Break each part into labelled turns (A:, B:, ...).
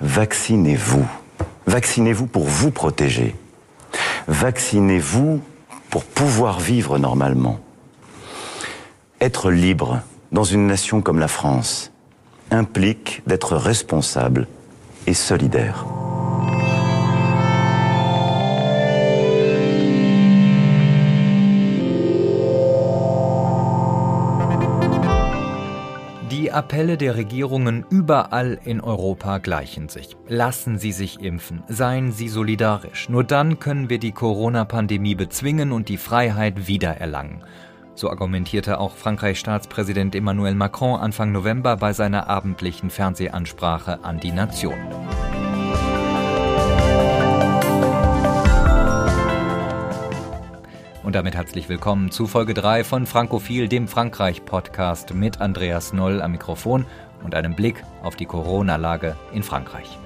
A: vaccinez-vous. Vaccinez-vous pour vous protéger. Vaccinez-vous pour pouvoir vivre normalement. Être libre dans une nation comme la France implique d'être responsable et solidaire.
B: Appelle der Regierungen überall in Europa gleichen sich. Lassen Sie sich impfen, seien Sie solidarisch. Nur dann können wir die Corona-Pandemie bezwingen und die Freiheit wiedererlangen. So argumentierte auch Frankreichs Staatspräsident Emmanuel Macron Anfang November bei seiner abendlichen Fernsehansprache an die Nation. Und damit herzlich willkommen zu Folge 3 von Frankophil, dem Frankreich-Podcast mit Andreas Noll am Mikrofon und einem Blick auf die Corona-Lage in Frankreich.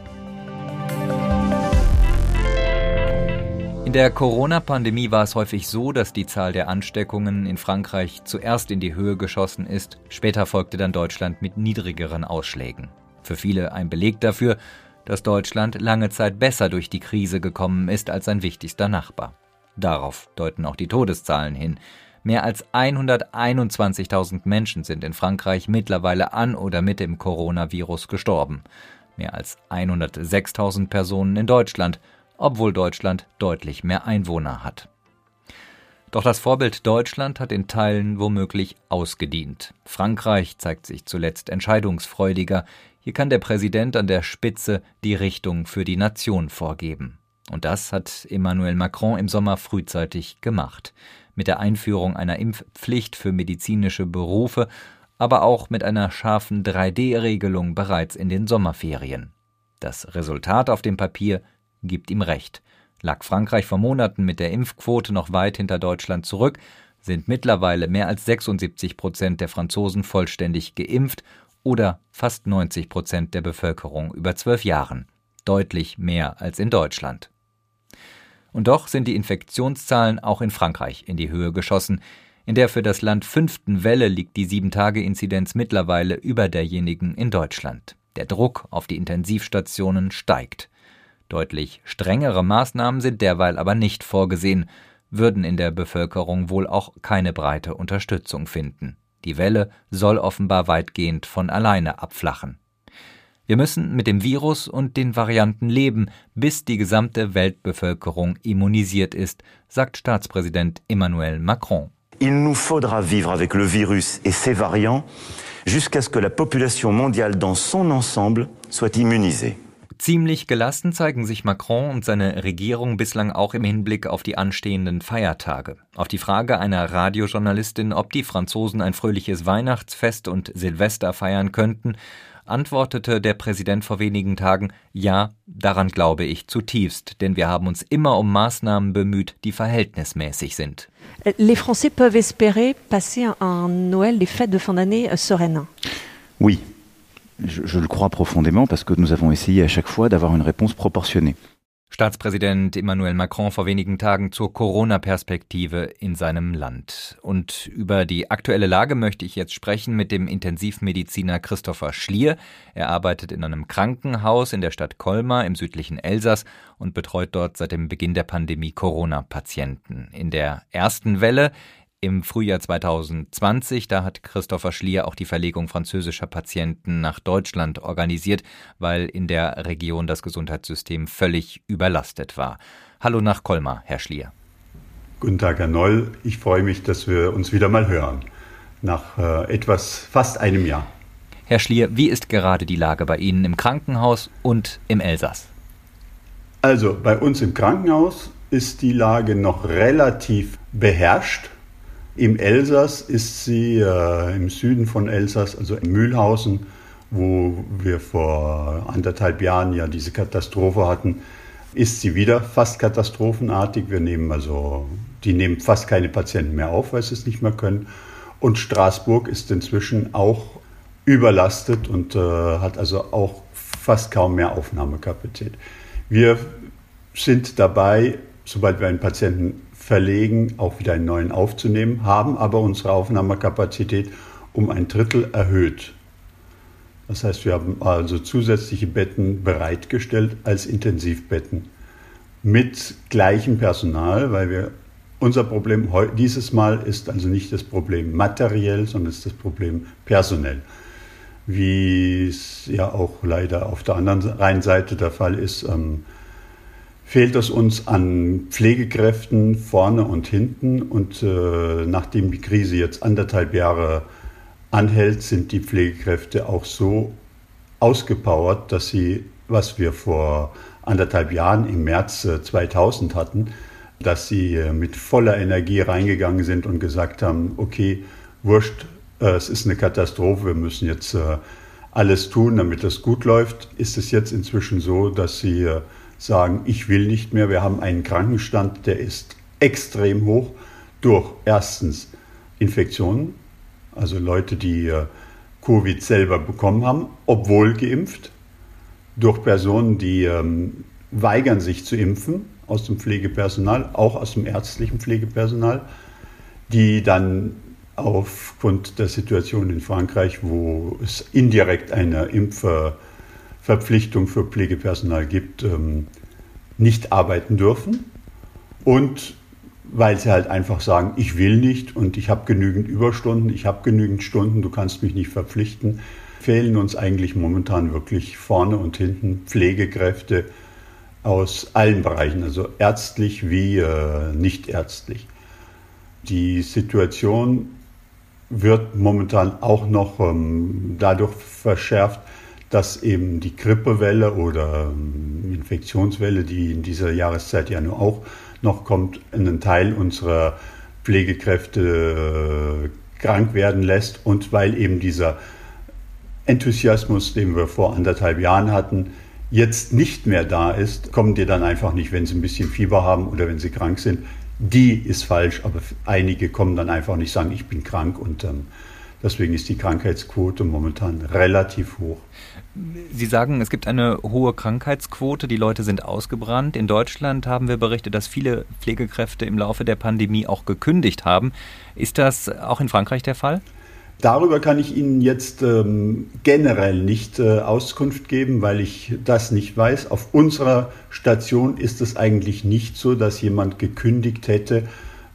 B: In der Corona-Pandemie war es häufig so, dass die Zahl der Ansteckungen in Frankreich zuerst in die Höhe geschossen ist, später folgte dann Deutschland mit niedrigeren Ausschlägen. Für viele ein Beleg dafür, dass Deutschland lange Zeit besser durch die Krise gekommen ist als sein wichtigster Nachbar. Darauf deuten auch die Todeszahlen hin. Mehr als 121.000 Menschen sind in Frankreich mittlerweile an oder mit dem Coronavirus gestorben. Mehr als 106.000 Personen in Deutschland, obwohl Deutschland deutlich mehr Einwohner hat. Doch das Vorbild Deutschland hat in Teilen womöglich ausgedient. Frankreich zeigt sich zuletzt entscheidungsfreudiger. Hier kann der Präsident an der Spitze die Richtung für die Nation vorgeben. Und das hat Emmanuel Macron im Sommer frühzeitig gemacht. Mit der Einführung einer Impfpflicht für medizinische Berufe, aber auch mit einer scharfen 3D-Regelung bereits in den Sommerferien. Das Resultat auf dem Papier gibt ihm recht. Lag Frankreich vor Monaten mit der Impfquote noch weit hinter Deutschland zurück, sind mittlerweile mehr als 76 Prozent der Franzosen vollständig geimpft oder fast 90 Prozent der Bevölkerung über zwölf Jahren. Deutlich mehr als in Deutschland. Und doch sind die Infektionszahlen auch in Frankreich in die Höhe geschossen. In der für das Land fünften Welle liegt die Sieben-Tage-Inzidenz mittlerweile über derjenigen in Deutschland. Der Druck auf die Intensivstationen steigt. Deutlich strengere Maßnahmen sind derweil aber nicht vorgesehen, würden in der Bevölkerung wohl auch keine breite Unterstützung finden. Die Welle soll offenbar weitgehend von alleine abflachen. Wir müssen mit dem Virus und den Varianten leben, bis die gesamte Weltbevölkerung immunisiert ist, sagt Staatspräsident Emmanuel Macron.
A: Il nous faudra vivre avec le virus et ses variants jusqu'à ce que la population mondiale dans son ensemble soit immunisée.
B: Ziemlich gelassen zeigen sich Macron und seine Regierung bislang auch im Hinblick auf die anstehenden Feiertage. Auf die Frage einer Radiojournalistin, ob die Franzosen ein fröhliches Weihnachtsfest und Silvester feiern könnten, antwortete der Präsident vor wenigen Tagen, ja, daran glaube ich zutiefst, denn wir haben uns immer um Maßnahmen bemüht, die verhältnismäßig sind.
C: Les Français peuvent espérer passer un Noël, les fêtes de fin d'année euh, sereines.
D: Oui, je, je le crois profondément parce que nous avons essayé à chaque fois d'avoir une réponse proportionnée.
B: Staatspräsident Emmanuel Macron vor wenigen Tagen zur Corona-Perspektive in seinem Land. Und über die aktuelle Lage möchte ich jetzt sprechen mit dem Intensivmediziner Christopher Schlier. Er arbeitet in einem Krankenhaus in der Stadt Colmar im südlichen Elsass und betreut dort seit dem Beginn der Pandemie Corona-Patienten. In der ersten Welle im Frühjahr 2020. Da hat Christopher Schlier auch die Verlegung französischer Patienten nach Deutschland organisiert, weil in der Region das Gesundheitssystem völlig überlastet war. Hallo nach Colmar, Herr Schlier.
E: Guten Tag, Herr Noll. Ich freue mich, dass wir uns wieder mal hören. Nach äh, etwas fast einem Jahr.
B: Herr Schlier, wie ist gerade die Lage bei Ihnen im Krankenhaus und im Elsass?
E: Also, bei uns im Krankenhaus ist die Lage noch relativ beherrscht. Im Elsass ist sie äh, im Süden von Elsass, also in Mühlhausen, wo wir vor anderthalb Jahren ja diese Katastrophe hatten, ist sie wieder fast katastrophenartig. Wir nehmen also, die nehmen fast keine Patienten mehr auf, weil sie es nicht mehr können. Und Straßburg ist inzwischen auch überlastet und äh, hat also auch fast kaum mehr Aufnahmekapazität. Wir sind dabei, sobald wir einen Patienten verlegen, auch wieder einen neuen aufzunehmen, haben aber unsere Aufnahmekapazität um ein Drittel erhöht. Das heißt, wir haben also zusätzliche Betten bereitgestellt als Intensivbetten mit gleichem Personal, weil wir unser Problem dieses Mal ist also nicht das Problem materiell, sondern ist das Problem personell. Wie es ja auch leider auf der anderen Rheinseite der Fall ist, ähm, fehlt es uns an Pflegekräften vorne und hinten. Und äh, nachdem die Krise jetzt anderthalb Jahre anhält, sind die Pflegekräfte auch so ausgepowert, dass sie, was wir vor anderthalb Jahren im März 2000 äh, hatten, dass sie äh, mit voller Energie reingegangen sind und gesagt haben, okay, wurscht, äh, es ist eine Katastrophe, wir müssen jetzt alles tun, damit es gut läuft, ist es jetzt inzwischen so, dass sie sagen, ich will nicht mehr, wir haben einen Krankenstand, der ist extrem hoch durch erstens Infektionen, also Leute, die Covid selber bekommen haben, obwohl geimpft, durch Personen, die ähm, weigern sich zu impfen, aus dem Pflegepersonal, auch aus dem ärztlichen Pflegepersonal, die dann aufgrund der Situation in Frankreich, wo es indirekt eine Impfverpflichtung für Pflegepersonal gibt, ähm, nicht arbeiten dürfen. Und weil sie halt einfach sagen, ich will nicht und ich habe genügend Überstunden, ich habe genügend Stunden, du kannst mich nicht verpflichten, fehlen uns eigentlich momentan wirklich vorne und hinten Pflegekräfte aus allen Bereichen, also ärztlich wie äh, nicht ärztlich. Die Situation wird momentan auch noch ähm, dadurch verschärft, dass eben die Grippewelle oder ähm, Infektionswelle, die in dieser Jahreszeit ja nur auch noch kommt, einen Teil unserer Pflegekräfte äh, krank werden lässt und weil eben dieser Enthusiasmus, den wir vor anderthalb Jahren hatten, jetzt nicht mehr da ist, kommen die dann einfach nicht, wenn sie ein bisschen Fieber haben oder wenn sie krank sind. Die ist falsch, aber einige kommen dann einfach nicht, sagen, ich bin krank und ähm, deswegen ist die Krankheitsquote momentan relativ hoch.
B: Sie sagen, es gibt eine hohe Krankheitsquote, die Leute sind ausgebrannt. In Deutschland haben wir berichtet, dass viele Pflegekräfte im Laufe der Pandemie auch gekündigt haben. Ist das auch in Frankreich der Fall?
E: Darüber kann ich Ihnen jetzt ähm, generell nicht äh, Auskunft geben, weil ich das nicht weiß. Auf unserer Station ist es eigentlich nicht so, dass jemand gekündigt hätte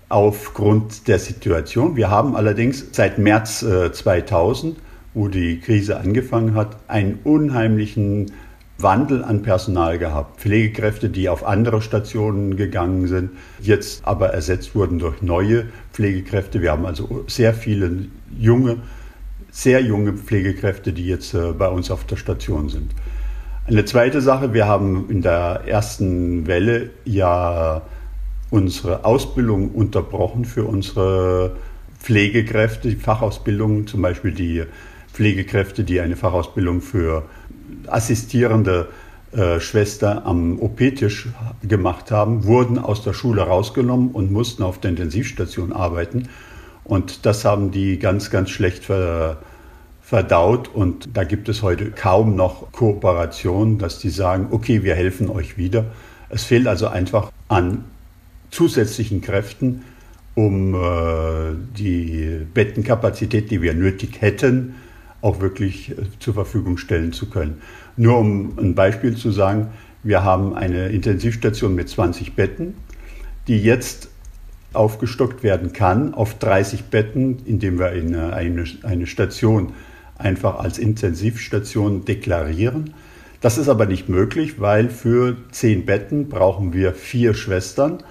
E: aufgrund der Situation. Wir haben allerdings seit März äh, 2000, wo die Krise angefangen hat, einen unheimlichen Wandel an Personal gehabt. Pflegekräfte, die auf andere Stationen gegangen sind, jetzt aber ersetzt wurden durch neue Pflegekräfte. Wir haben also sehr viele junge, sehr junge Pflegekräfte, die jetzt äh, bei uns auf der Station sind. Eine zweite Sache, wir haben in der ersten Welle ja unsere Ausbildung unterbrochen für unsere Pflegekräfte, die Fachausbildung, zum Beispiel die Pflegekräfte, die eine Fachausbildung für assistierende äh, Schwester am OP-Tisch gemacht haben, wurden aus der Schule rausgenommen und mussten auf der Intensivstation arbeiten. Und das haben die ganz, ganz schlecht ver, verdaut. Und da gibt es heute kaum noch Kooperation, dass die sagen, okay, wir helfen euch wieder. Es fehlt also einfach an zusätzlichen Kräften, um äh, die Bettenkapazität, die wir nötig hätten, auch wirklich äh, zur Verfügung stellen zu können. Nur um ein Beispiel zu sagen, wir haben eine Intensivstation mit 20 Betten, die jetzt aufgestockt werden kann auf 30 Betten, indem wir eine, eine, eine Station einfach als Intensivstation deklarieren. Das ist aber nicht möglich, weil für 10 Betten brauchen wir vier Schwestern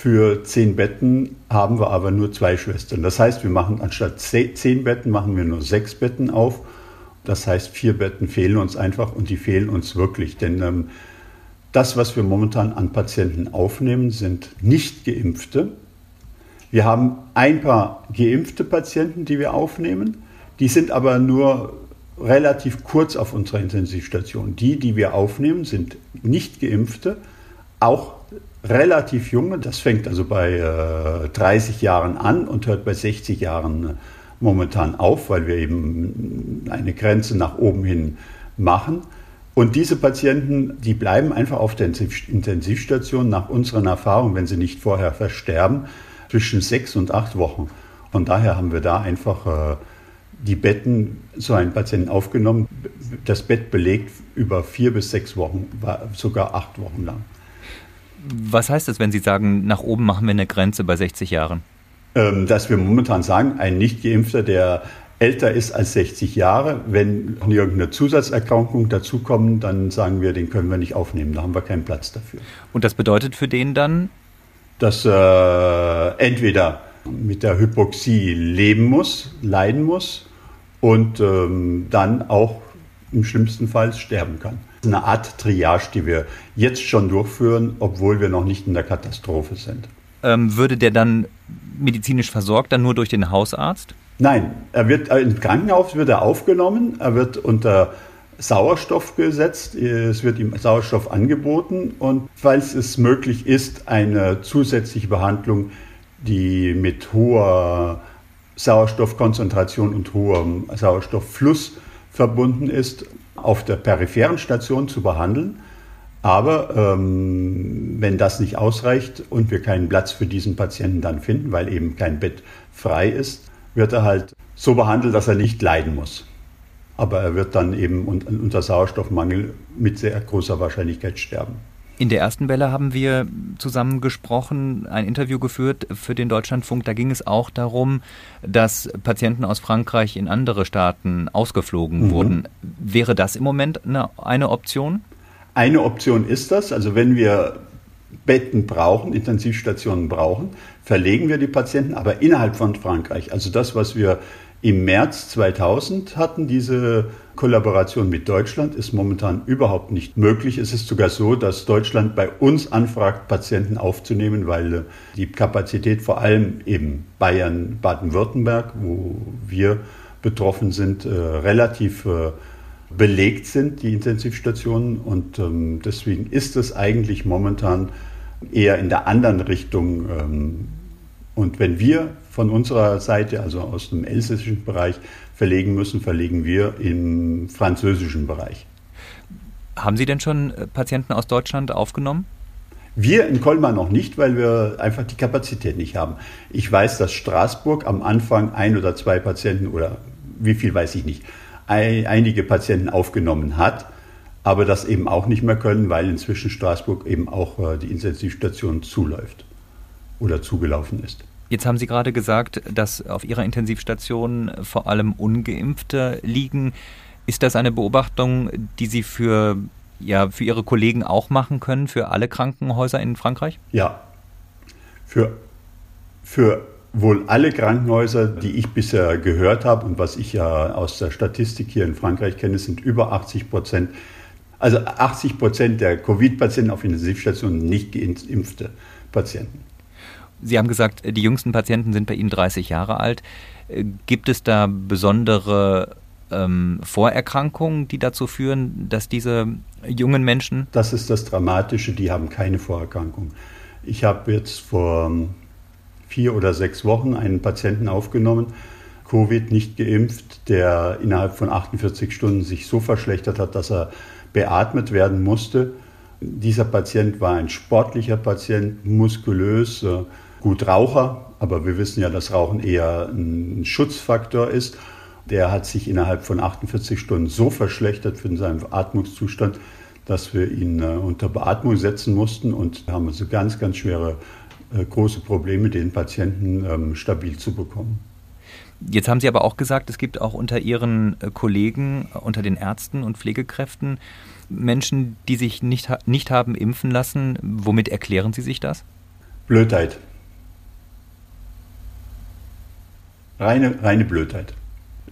E: für zehn Betten haben wir aber nur zwei Schwestern. Das heißt, wir machen anstatt zehn Betten machen wir nur sechs Betten auf. Das heißt, vier Betten fehlen uns einfach und die fehlen uns wirklich. Denn ähm, das, was wir momentan an Patienten aufnehmen, sind nicht geimpfte. Wir haben ein paar geimpfte Patienten, die wir aufnehmen. Die sind aber nur relativ kurz auf unserer Intensivstation. Die, die wir aufnehmen, sind nicht geimpfte, auch relativ junge, das fängt also bei äh, 30 Jahren an und hört bei 60 Jahren äh, momentan auf, weil wir eben eine Grenze nach oben hin machen. Und diese Patienten, die bleiben einfach auf der Intensivstation nach unseren Erfahrungen, wenn sie nicht vorher versterben, zwischen sechs und acht Wochen. Von daher haben wir da einfach äh, die Betten, so einen Patienten aufgenommen, das Bett belegt über vier bis sechs Wochen, sogar acht Wochen lang.
B: Was heißt das, wenn Sie sagen, nach oben machen wir eine Grenze bei 60 Jahren?
E: Ähm, dass wir momentan sagen, ein Nicht-Geimpfter, der älter ist als 60 Jahre, wenn irgendeine Zusatzerkrankung dazukommt, dann sagen wir, den können wir nicht aufnehmen, da haben wir keinen Platz dafür.
B: Und das bedeutet für den dann?
E: Dass äh, entweder mit der Hypoxie leben muss, leiden muss und ähm, dann auch im schlimmsten Fall sterben kann. Das ist eine Art Triage, die wir jetzt schon durchführen, obwohl wir noch nicht in der Katastrophe sind.
B: Ähm, würde der dann medizinisch versorgt, dann nur durch den Hausarzt?
E: Nein, er wird äh, im Krankenhaus wird er aufgenommen, er wird unter Sauerstoff gesetzt, es wird ihm Sauerstoff angeboten und falls es möglich ist, eine zusätzliche Behandlung die mit hoher Sauerstoffkonzentration und hohem Sauerstofffluss verbunden ist, auf der peripheren Station zu behandeln. Aber ähm, wenn das nicht ausreicht und wir keinen Platz für diesen Patienten dann finden, weil eben kein Bett frei ist, wird er halt so behandelt, dass er nicht leiden muss. Aber er wird dann eben unter Sauerstoffmangel mit sehr großer Wahrscheinlichkeit sterben.
B: In der ersten Welle haben wir zusammen gesprochen, ein Interview geführt für den Deutschlandfunk. Da ging es auch darum, dass Patienten aus Frankreich in andere Staaten ausgeflogen mhm. wurden. Wäre das im Moment eine, eine Option?
E: Eine Option ist das. Also wenn wir Betten brauchen, Intensivstationen brauchen, verlegen wir die Patienten aber innerhalb von Frankreich. Also das, was wir im März 2000 hatten, diese Kollaboration mit Deutschland ist momentan überhaupt nicht möglich. Es ist sogar so, dass Deutschland bei uns anfragt, Patienten aufzunehmen, weil äh, die Kapazität vor allem eben Bayern, Baden-Württemberg, wo wir betroffen sind, äh, relativ äh, belegt sind, die Intensivstationen. Und ähm, deswegen ist es eigentlich momentan eher in der anderen Richtung. Ähm, und wenn wir von unserer Seite, also aus dem elsässischen Bereich, verlegen müssen, verlegen wir im französischen Bereich.
B: Haben Sie denn schon äh, Patienten aus Deutschland aufgenommen?
E: Wir in Colmar noch nicht, weil wir einfach die Kapazität nicht haben. Ich weiß, dass Straßburg am Anfang ein oder zwei Patienten oder wie viel weiß ich nicht, einige Patienten aufgenommen hat, aber das eben auch nicht mehr können, weil inzwischen Straßburg eben auch äh, die Intensivstation zuläuft oder zugelaufen ist.
B: Jetzt haben Sie gerade gesagt, dass auf Ihrer Intensivstation vor allem ungeimpfte liegen. Ist das eine Beobachtung, die Sie für, ja, für Ihre Kollegen auch machen können, für alle Krankenhäuser in Frankreich?
E: Ja, für, für wohl alle Krankenhäuser, die ich bisher gehört habe und was ich ja aus der Statistik hier in Frankreich kenne, sind über 80 Prozent, also 80 Prozent der Covid-Patienten auf Intensivstationen nicht geimpfte Patienten.
B: Sie haben gesagt, die jüngsten Patienten sind bei Ihnen 30 Jahre alt. Äh, gibt es da besondere ähm, Vorerkrankungen, die dazu führen, dass diese jungen Menschen.
E: Das ist das Dramatische, die haben keine Vorerkrankung. Ich habe jetzt vor ähm, vier oder sechs Wochen einen Patienten aufgenommen, Covid nicht geimpft, der innerhalb von 48 Stunden sich so verschlechtert hat, dass er beatmet werden musste. Dieser Patient war ein sportlicher Patient, muskulös, äh, gut Raucher, aber wir wissen ja, dass Rauchen eher ein Schutzfaktor ist. Der hat sich innerhalb von 48 Stunden so verschlechtert für seinen Atmungszustand, dass wir ihn äh, unter Beatmung setzen mussten und haben also ganz, ganz schwere äh, große Probleme, den Patienten ähm, stabil zu bekommen.
B: Jetzt haben Sie aber auch gesagt, es gibt auch unter Ihren äh, Kollegen, unter den Ärzten und Pflegekräften Menschen, die sich nicht, nicht haben impfen lassen. Womit erklären Sie sich das?
E: Blödheit. Reine, reine Blödheit.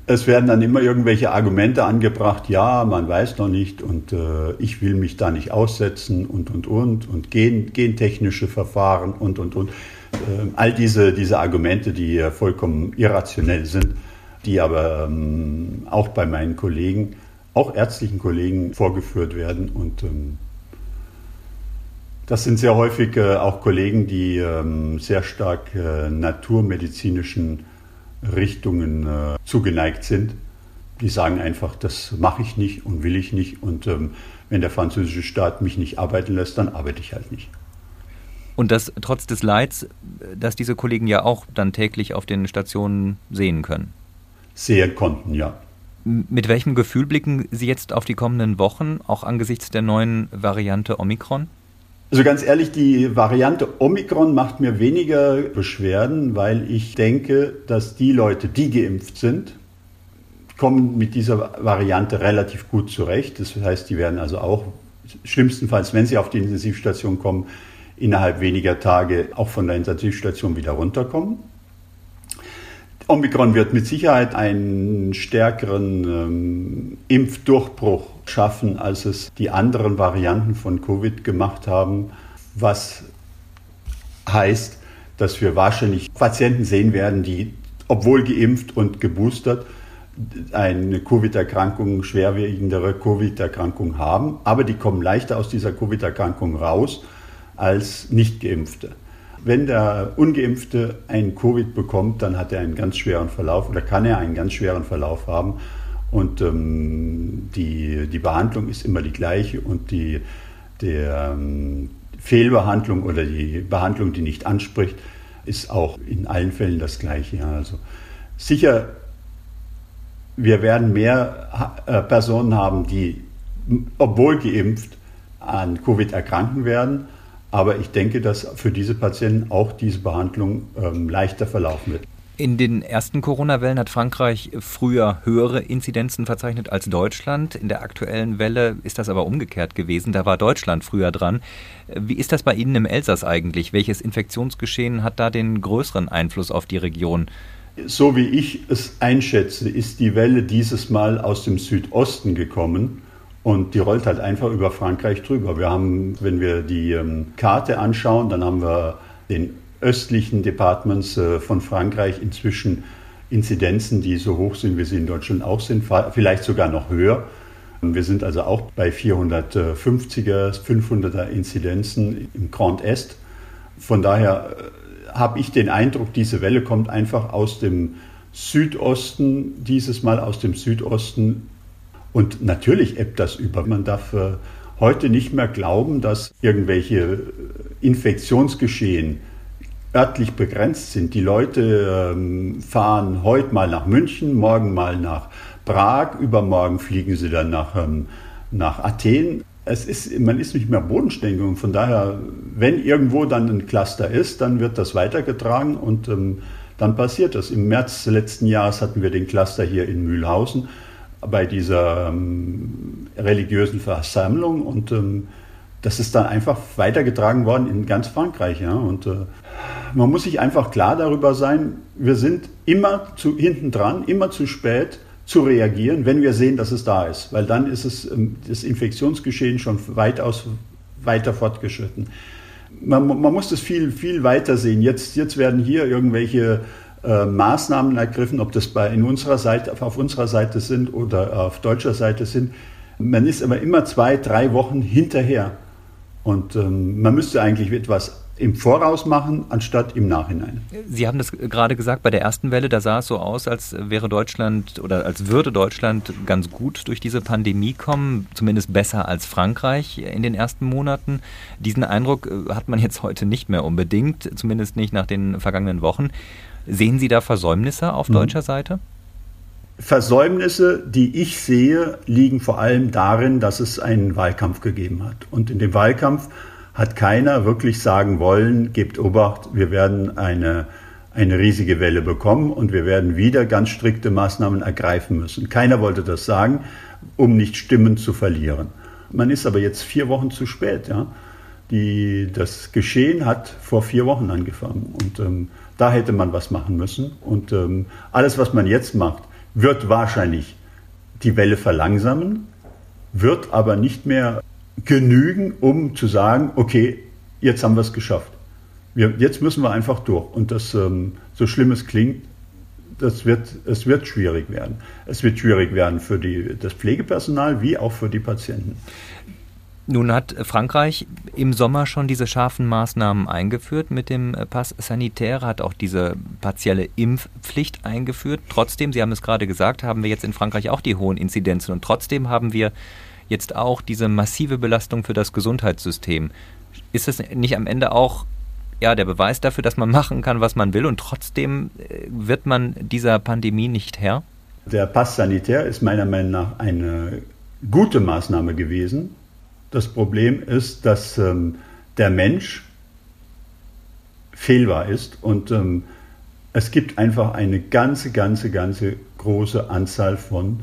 E: Es werden dann immer irgendwelche Argumente angebracht, ja, man weiß noch nicht und äh, ich will mich da nicht aussetzen und, und, und, und gen, gentechnische Verfahren und, und, und. Äh, all diese, diese Argumente, die vollkommen irrationell sind, die aber ähm, auch bei meinen Kollegen, auch ärztlichen Kollegen vorgeführt werden und ähm, das sind sehr häufig äh, auch Kollegen, die ähm, sehr stark äh, naturmedizinischen Richtungen äh, zugeneigt sind. Die sagen einfach, das mache ich nicht und will ich nicht. Und ähm, wenn der französische Staat mich nicht arbeiten lässt, dann arbeite ich halt nicht.
B: Und das trotz des Leids, das diese Kollegen ja auch dann täglich auf den Stationen sehen können.
E: sehen konnten, ja.
B: Mit welchem Gefühl blicken Sie jetzt auf die kommenden Wochen, auch angesichts der neuen Variante Omikron?
E: Also ganz ehrlich, die Variante Omikron macht mir weniger Beschwerden, weil ich denke, dass die Leute, die geimpft sind, kommen mit dieser Variante relativ gut zurecht. Das heißt, die werden also auch schlimmstenfalls, wenn sie auf die Intensivstation kommen, innerhalb weniger Tage auch von der Intensivstation wieder runterkommen. Omikron wird mit Sicherheit einen stärkeren ähm, Impfdurchbruch schaffen, als es die anderen Varianten von Covid gemacht haben, was heißt, dass wir wahrscheinlich Patienten sehen werden, die, obwohl geimpft und geboostert, eine Covid-Erkrankung, schwerwiegendere Covid-Erkrankung haben, aber die kommen leichter aus dieser Covid-Erkrankung raus als nicht geimpfte. Wenn der Ungeimpfte einen Covid bekommt, dann hat er einen ganz schweren Verlauf oder kann er einen ganz schweren Verlauf haben. Und ähm, die, die Behandlung ist immer die gleiche und die der, ähm, Fehlbehandlung oder die Behandlung, die nicht anspricht, ist auch in allen Fällen das gleiche. Ja. Also sicher, wir werden mehr äh, Personen haben, die, obwohl geimpft, an Covid erkranken werden. Aber ich denke, dass für diese Patienten auch diese Behandlung ähm, leichter verlaufen wird.
B: In den ersten Corona-Wellen hat Frankreich früher höhere Inzidenzen verzeichnet als Deutschland. In der aktuellen Welle ist das aber umgekehrt gewesen. Da war Deutschland früher dran. Wie ist das bei Ihnen im Elsass eigentlich? Welches Infektionsgeschehen hat da den größeren Einfluss auf die Region?
E: So wie ich es einschätze, ist die Welle dieses Mal aus dem Südosten gekommen und die rollt halt einfach über Frankreich drüber. Wir haben, wenn wir die ähm, Karte anschauen, dann haben wir den östlichen Departments äh, von Frankreich inzwischen Inzidenzen, die so hoch sind, wie sie in Deutschland auch sind, vielleicht sogar noch höher. Wir sind also auch bei 450er, 500er Inzidenzen im Grand Est. Von daher äh, habe ich den Eindruck, diese Welle kommt einfach aus dem Südosten, dieses Mal aus dem Südosten und natürlich ebbt das über. Man darf äh, heute nicht mehr glauben, dass irgendwelche äh, Infektionsgeschehen örtlich begrenzt sind. Die Leute ähm, fahren heute mal nach München, morgen mal nach Prag, übermorgen fliegen sie dann nach, ähm, nach Athen. Es ist, man ist nicht mehr bodenständig und von daher, wenn irgendwo dann ein Cluster ist, dann wird das weitergetragen und ähm, dann passiert das. Im März letzten Jahres hatten wir den Cluster hier in Mühlhausen bei dieser ähm, religiösen Versammlung und ähm, das ist dann einfach weitergetragen worden in ganz Frankreich. Ja? Und äh, man muss sich einfach klar darüber sein, wir sind immer zu hinten dran, immer zu spät zu reagieren, wenn wir sehen, dass es da ist, weil dann ist es ähm, das Infektionsgeschehen schon weitaus weiter fortgeschritten. Man, man muss das viel, viel weiter sehen. Jetzt, jetzt werden hier irgendwelche äh, Maßnahmen ergriffen, ob das bei in unserer Seite, auf unserer Seite sind oder auf deutscher Seite sind. Man ist aber immer zwei, drei Wochen hinterher. Und ähm, man müsste eigentlich etwas im Voraus machen, anstatt im Nachhinein.
B: Sie haben das gerade gesagt, bei der ersten Welle, da sah es so aus, als wäre Deutschland oder als würde Deutschland ganz gut durch diese Pandemie kommen, zumindest besser als Frankreich in den ersten Monaten. Diesen Eindruck äh, hat man jetzt heute nicht mehr unbedingt, zumindest nicht nach den vergangenen Wochen. Sehen Sie da Versäumnisse auf mhm. deutscher Seite?
E: Versäumnisse, die ich sehe, liegen vor allem darin, dass es einen Wahlkampf gegeben hat. Und in dem Wahlkampf hat keiner wirklich sagen wollen, gebt Obacht, wir werden eine, eine riesige Welle bekommen und wir werden wieder ganz strikte Maßnahmen ergreifen müssen. Keiner wollte das sagen, um nicht Stimmen zu verlieren. Man ist aber jetzt vier Wochen zu spät. Ja? Die, das Geschehen hat vor vier Wochen angefangen und ähm, da hätte man was machen müssen. Und ähm, alles, was man jetzt macht, wird wahrscheinlich die Welle verlangsamen, wird aber nicht mehr genügen, um zu sagen, okay, jetzt haben wir es geschafft. Wir, jetzt müssen wir einfach durch. Und das, ähm, so schlimm es klingt, das wird, es wird schwierig werden. Es wird schwierig werden für die, das Pflegepersonal wie auch für die Patienten.
B: Nun hat Frankreich im Sommer schon diese scharfen Maßnahmen eingeführt mit dem Pass Sanitaire, hat auch diese partielle Impfpflicht eingeführt. Trotzdem, Sie haben es gerade gesagt, haben wir jetzt in Frankreich auch die hohen Inzidenzen und trotzdem haben wir jetzt auch diese massive Belastung für das Gesundheitssystem. Ist es nicht am Ende auch ja, der Beweis dafür, dass man machen kann, was man will und trotzdem äh, wird man dieser Pandemie nicht Herr?
E: Der Pass sanitär ist meiner Meinung nach eine gute Maßnahme gewesen. Das Problem ist, dass ähm, der Mensch fehlbar ist und ähm, es gibt einfach eine ganze, ganze, ganze große Anzahl von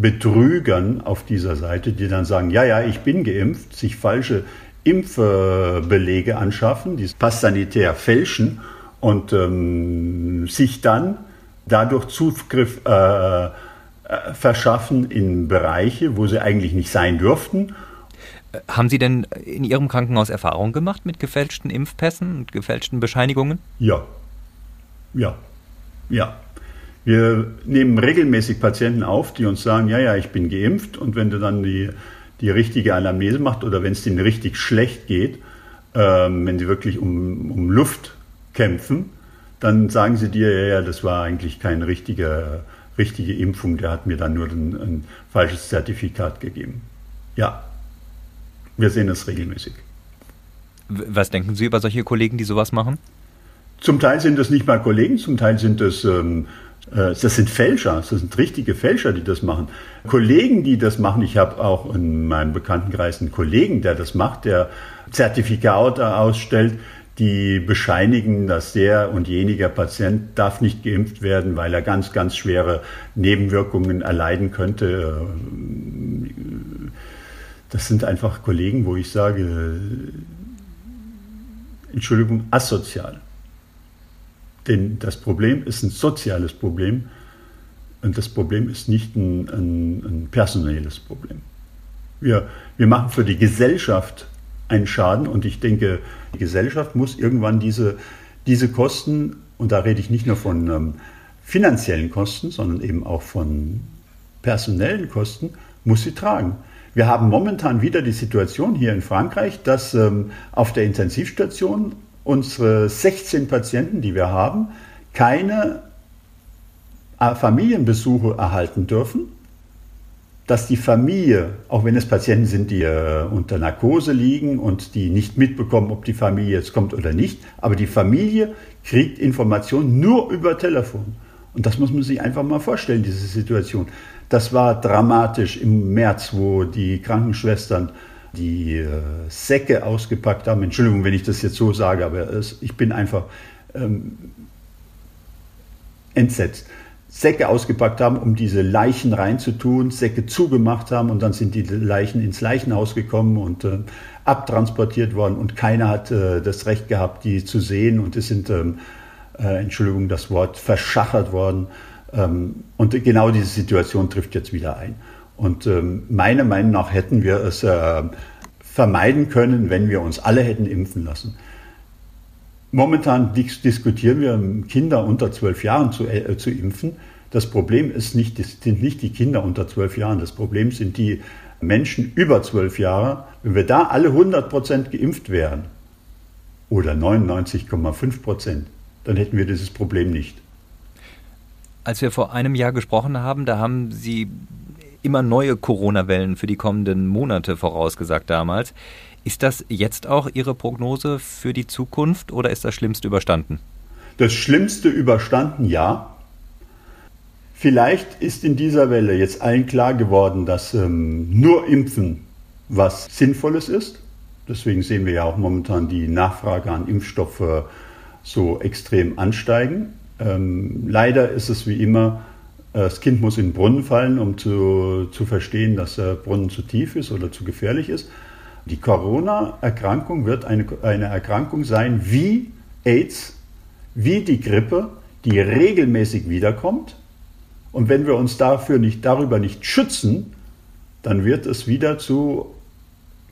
E: Betrügern auf dieser Seite, die dann sagen, ja, ja, ich bin geimpft, sich falsche Impfbelege anschaffen, die Pass sanitär fälschen und ähm, sich dann dadurch Zugriff äh, äh, verschaffen in Bereiche, wo sie eigentlich nicht sein dürften.
B: Haben Sie denn in Ihrem Krankenhaus Erfahrung gemacht mit gefälschten Impfpässen und gefälschten Bescheinigungen?
E: Ja. Ja. Ja. Wir nehmen regelmäßig Patienten auf, die uns sagen, ja, ja, ich bin geimpft und wenn du dann die, die richtige Anamnese machst oder wenn es denen richtig schlecht geht, ähm, wenn sie wirklich um, um Luft kämpfen, dann sagen sie dir, ja, ja, das war eigentlich keine richtige, richtige Impfung, der hat mir dann nur ein, ein falsches Zertifikat gegeben. Ja, wir sehen das regelmäßig.
B: Was denken Sie über solche Kollegen, die sowas machen?
E: Zum Teil sind das nicht mal Kollegen, zum Teil sind das, ähm, äh, das sind Fälscher, das sind richtige Fälscher, die das machen. Kollegen, die das machen, ich habe auch in meinem Bekanntenkreis einen Kollegen, der das macht, der Zertifikate ausstellt, die bescheinigen, dass der und jeniger Patient darf nicht geimpft werden, weil er ganz, ganz schwere Nebenwirkungen erleiden könnte. Das sind einfach Kollegen, wo ich sage, Entschuldigung, asozial. Denn das Problem ist ein soziales Problem und das Problem ist nicht ein, ein, ein personelles Problem. Wir, wir machen für die Gesellschaft einen Schaden. Und ich denke, die Gesellschaft muss irgendwann diese, diese Kosten, und da rede ich nicht nur von ähm, finanziellen Kosten, sondern eben auch von personellen Kosten, muss sie tragen. Wir haben momentan wieder die Situation hier in Frankreich, dass ähm, auf der Intensivstation unsere 16 Patienten, die wir haben, keine äh, Familienbesuche erhalten dürfen dass die Familie, auch wenn es Patienten sind, die äh, unter Narkose liegen und die nicht mitbekommen, ob die Familie jetzt kommt oder nicht, aber die Familie kriegt Informationen nur über Telefon. Und das muss man sich einfach mal vorstellen, diese Situation. Das war dramatisch im März, wo die Krankenschwestern die äh, Säcke ausgepackt haben. Entschuldigung, wenn ich das jetzt so sage, aber es, ich bin einfach ähm, entsetzt. Säcke ausgepackt haben, um diese Leichen reinzutun, Säcke zugemacht haben und dann sind die Leichen ins Leichenhaus gekommen und äh, abtransportiert worden und keiner hat äh, das Recht gehabt, die zu sehen und es sind, ähm, äh, Entschuldigung, das Wort, verschachert worden. Ähm, und genau diese Situation trifft jetzt wieder ein. Und ähm, meiner Meinung nach hätten wir es äh, vermeiden können, wenn wir uns alle hätten impfen lassen. Momentan diskutieren wir, Kinder unter zwölf Jahren zu, äh, zu impfen. Das Problem ist nicht, sind nicht die Kinder unter zwölf Jahren. Das Problem sind die Menschen über zwölf Jahre. Wenn wir da alle 100 Prozent geimpft wären oder 99,5 Prozent, dann hätten wir dieses Problem nicht.
B: Als wir vor einem Jahr gesprochen haben, da haben Sie immer neue Corona-Wellen für die kommenden Monate vorausgesagt damals. Ist das jetzt auch Ihre Prognose für die Zukunft oder ist das Schlimmste überstanden?
E: Das Schlimmste überstanden, ja. Vielleicht ist in dieser Welle jetzt allen klar geworden, dass ähm, nur Impfen was Sinnvolles ist. Deswegen sehen wir ja auch momentan die Nachfrage an Impfstoffe so extrem ansteigen. Ähm, leider ist es wie immer, das Kind muss in den Brunnen fallen, um zu, zu verstehen, dass der Brunnen zu tief ist oder zu gefährlich ist. Die Corona-Erkrankung wird eine, eine Erkrankung sein wie AIDS, wie die Grippe, die regelmäßig wiederkommt. Und wenn wir uns dafür nicht, darüber nicht schützen, dann wird es wieder zu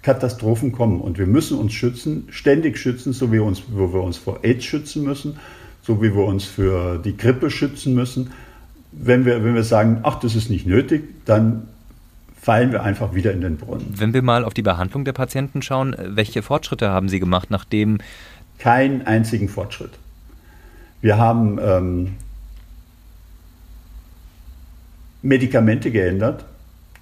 E: Katastrophen kommen. Und wir müssen uns schützen, ständig schützen, so wie uns, wo wir uns vor AIDS schützen müssen, so wie wir uns für die Grippe schützen müssen. Wenn wir, wenn wir sagen, ach, das ist nicht nötig, dann fallen wir einfach wieder in den Brunnen.
B: Wenn wir mal auf die Behandlung der Patienten schauen, welche Fortschritte haben Sie gemacht, nachdem.
E: Keinen einzigen Fortschritt. Wir haben ähm, Medikamente geändert,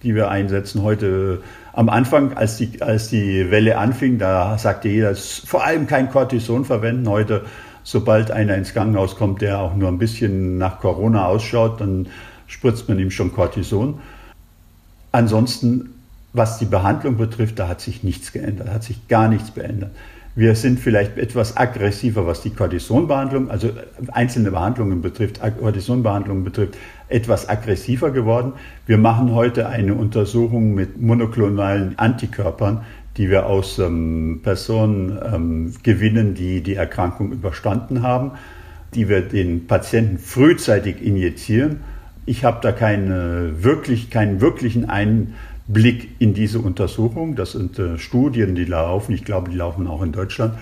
E: die wir einsetzen. Heute am Anfang, als die, als die Welle anfing, da sagte jeder, vor allem kein Cortison verwenden. Heute, sobald einer ins Krankenhaus kommt, der auch nur ein bisschen nach Corona ausschaut, dann spritzt man ihm schon Cortison. Ansonsten, was die Behandlung betrifft, da hat sich nichts geändert, hat sich gar nichts geändert. Wir sind vielleicht etwas aggressiver, was die Cortisonbehandlung, also einzelne Behandlungen betrifft, Cortisonbehandlungen betrifft, etwas aggressiver geworden. Wir machen heute eine Untersuchung mit monoklonalen Antikörpern, die wir aus ähm, Personen ähm, gewinnen, die die Erkrankung überstanden haben, die wir den Patienten frühzeitig injizieren. Ich habe da keine, wirklich, keinen wirklichen Einblick in diese Untersuchung. Das sind äh, Studien, die laufen. Ich glaube, die laufen auch in Deutschland.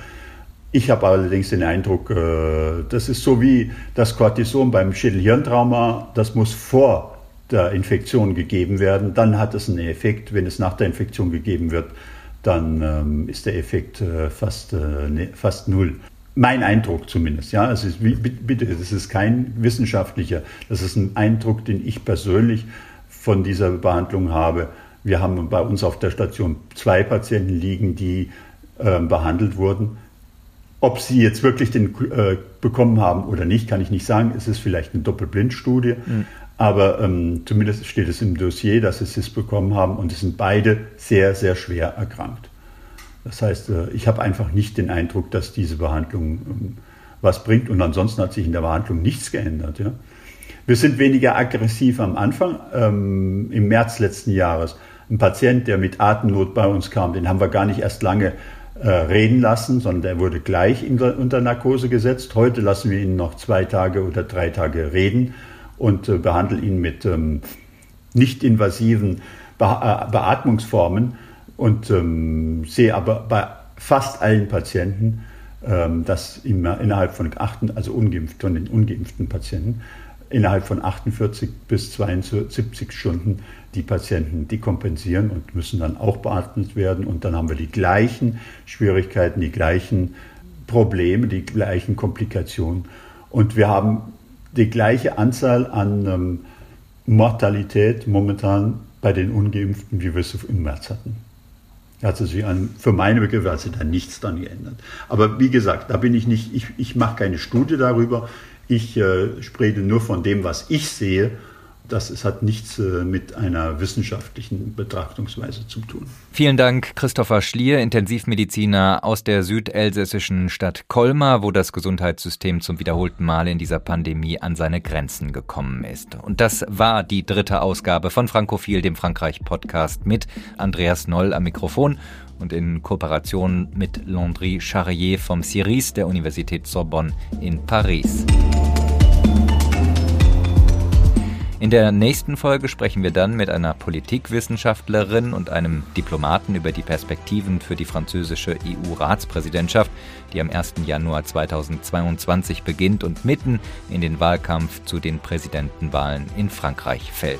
E: Ich habe allerdings den Eindruck, äh, das ist so wie das Cortison beim Schädelhirntrauma. Das muss vor der Infektion gegeben werden. Dann hat es einen Effekt. Wenn es nach der Infektion gegeben wird, dann ähm, ist der Effekt äh, fast, äh, ne, fast null. Mein Eindruck zumindest, ja. Es ist, bitte, das ist kein wissenschaftlicher, das ist ein Eindruck, den ich persönlich von dieser Behandlung habe. Wir haben bei uns auf der Station zwei Patienten liegen, die äh, behandelt wurden. Ob sie jetzt wirklich den äh, bekommen haben oder nicht, kann ich nicht sagen. Es ist vielleicht eine Doppelblindstudie. Mhm. Aber ähm, zumindest steht es im Dossier, dass sie es bekommen haben und es sind beide sehr, sehr schwer erkrankt. Das heißt, äh, ich habe einfach nicht den Eindruck, dass diese Behandlung ähm, was bringt und ansonsten hat sich in der Behandlung nichts geändert. Ja. Wir sind weniger aggressiv am Anfang. Ähm, Im März letzten Jahres ein Patient, der mit Atemnot bei uns kam, den haben wir gar nicht erst lange äh, reden lassen, sondern der wurde gleich unter Narkose gesetzt. Heute lassen wir ihn noch zwei Tage oder drei Tage reden und äh, behandle ihn mit ähm, nicht invasiven Be äh, Beatmungsformen und ähm, sehe aber bei fast allen Patienten, ähm, dass immer innerhalb von achten, also ungeimpft, von den ungeimpften Patienten, innerhalb von 48 bis 72 Stunden die Patienten dekompensieren und müssen dann auch beatmet werden. Und dann haben wir die gleichen Schwierigkeiten, die gleichen Probleme, die gleichen Komplikationen. Und wir haben die gleiche Anzahl an ähm, Mortalität momentan bei den Ungeimpften, wie wir es im März hatten. Hat sich an, für meine Begriffe hat sich da nichts dran geändert. Aber wie gesagt, da bin ich nicht, ich, ich mache keine Studie darüber. Ich äh, spreche nur von dem, was ich sehe das es hat nichts äh, mit einer wissenschaftlichen Betrachtungsweise zu tun.
B: Vielen Dank, Christopher Schlier, Intensivmediziner aus der südelsässischen Stadt Colmar, wo das Gesundheitssystem zum wiederholten Mal in dieser Pandemie an seine Grenzen gekommen ist. Und das war die dritte Ausgabe von Frankophil, dem Frankreich-Podcast mit Andreas Noll am Mikrofon und in Kooperation mit Landry Charrier vom CIRIS der Universität Sorbonne in Paris. In der nächsten Folge sprechen wir dann mit einer Politikwissenschaftlerin und einem Diplomaten über die Perspektiven für die französische EU-Ratspräsidentschaft, die am 1. Januar 2022 beginnt und mitten in den Wahlkampf zu den Präsidentenwahlen in Frankreich fällt.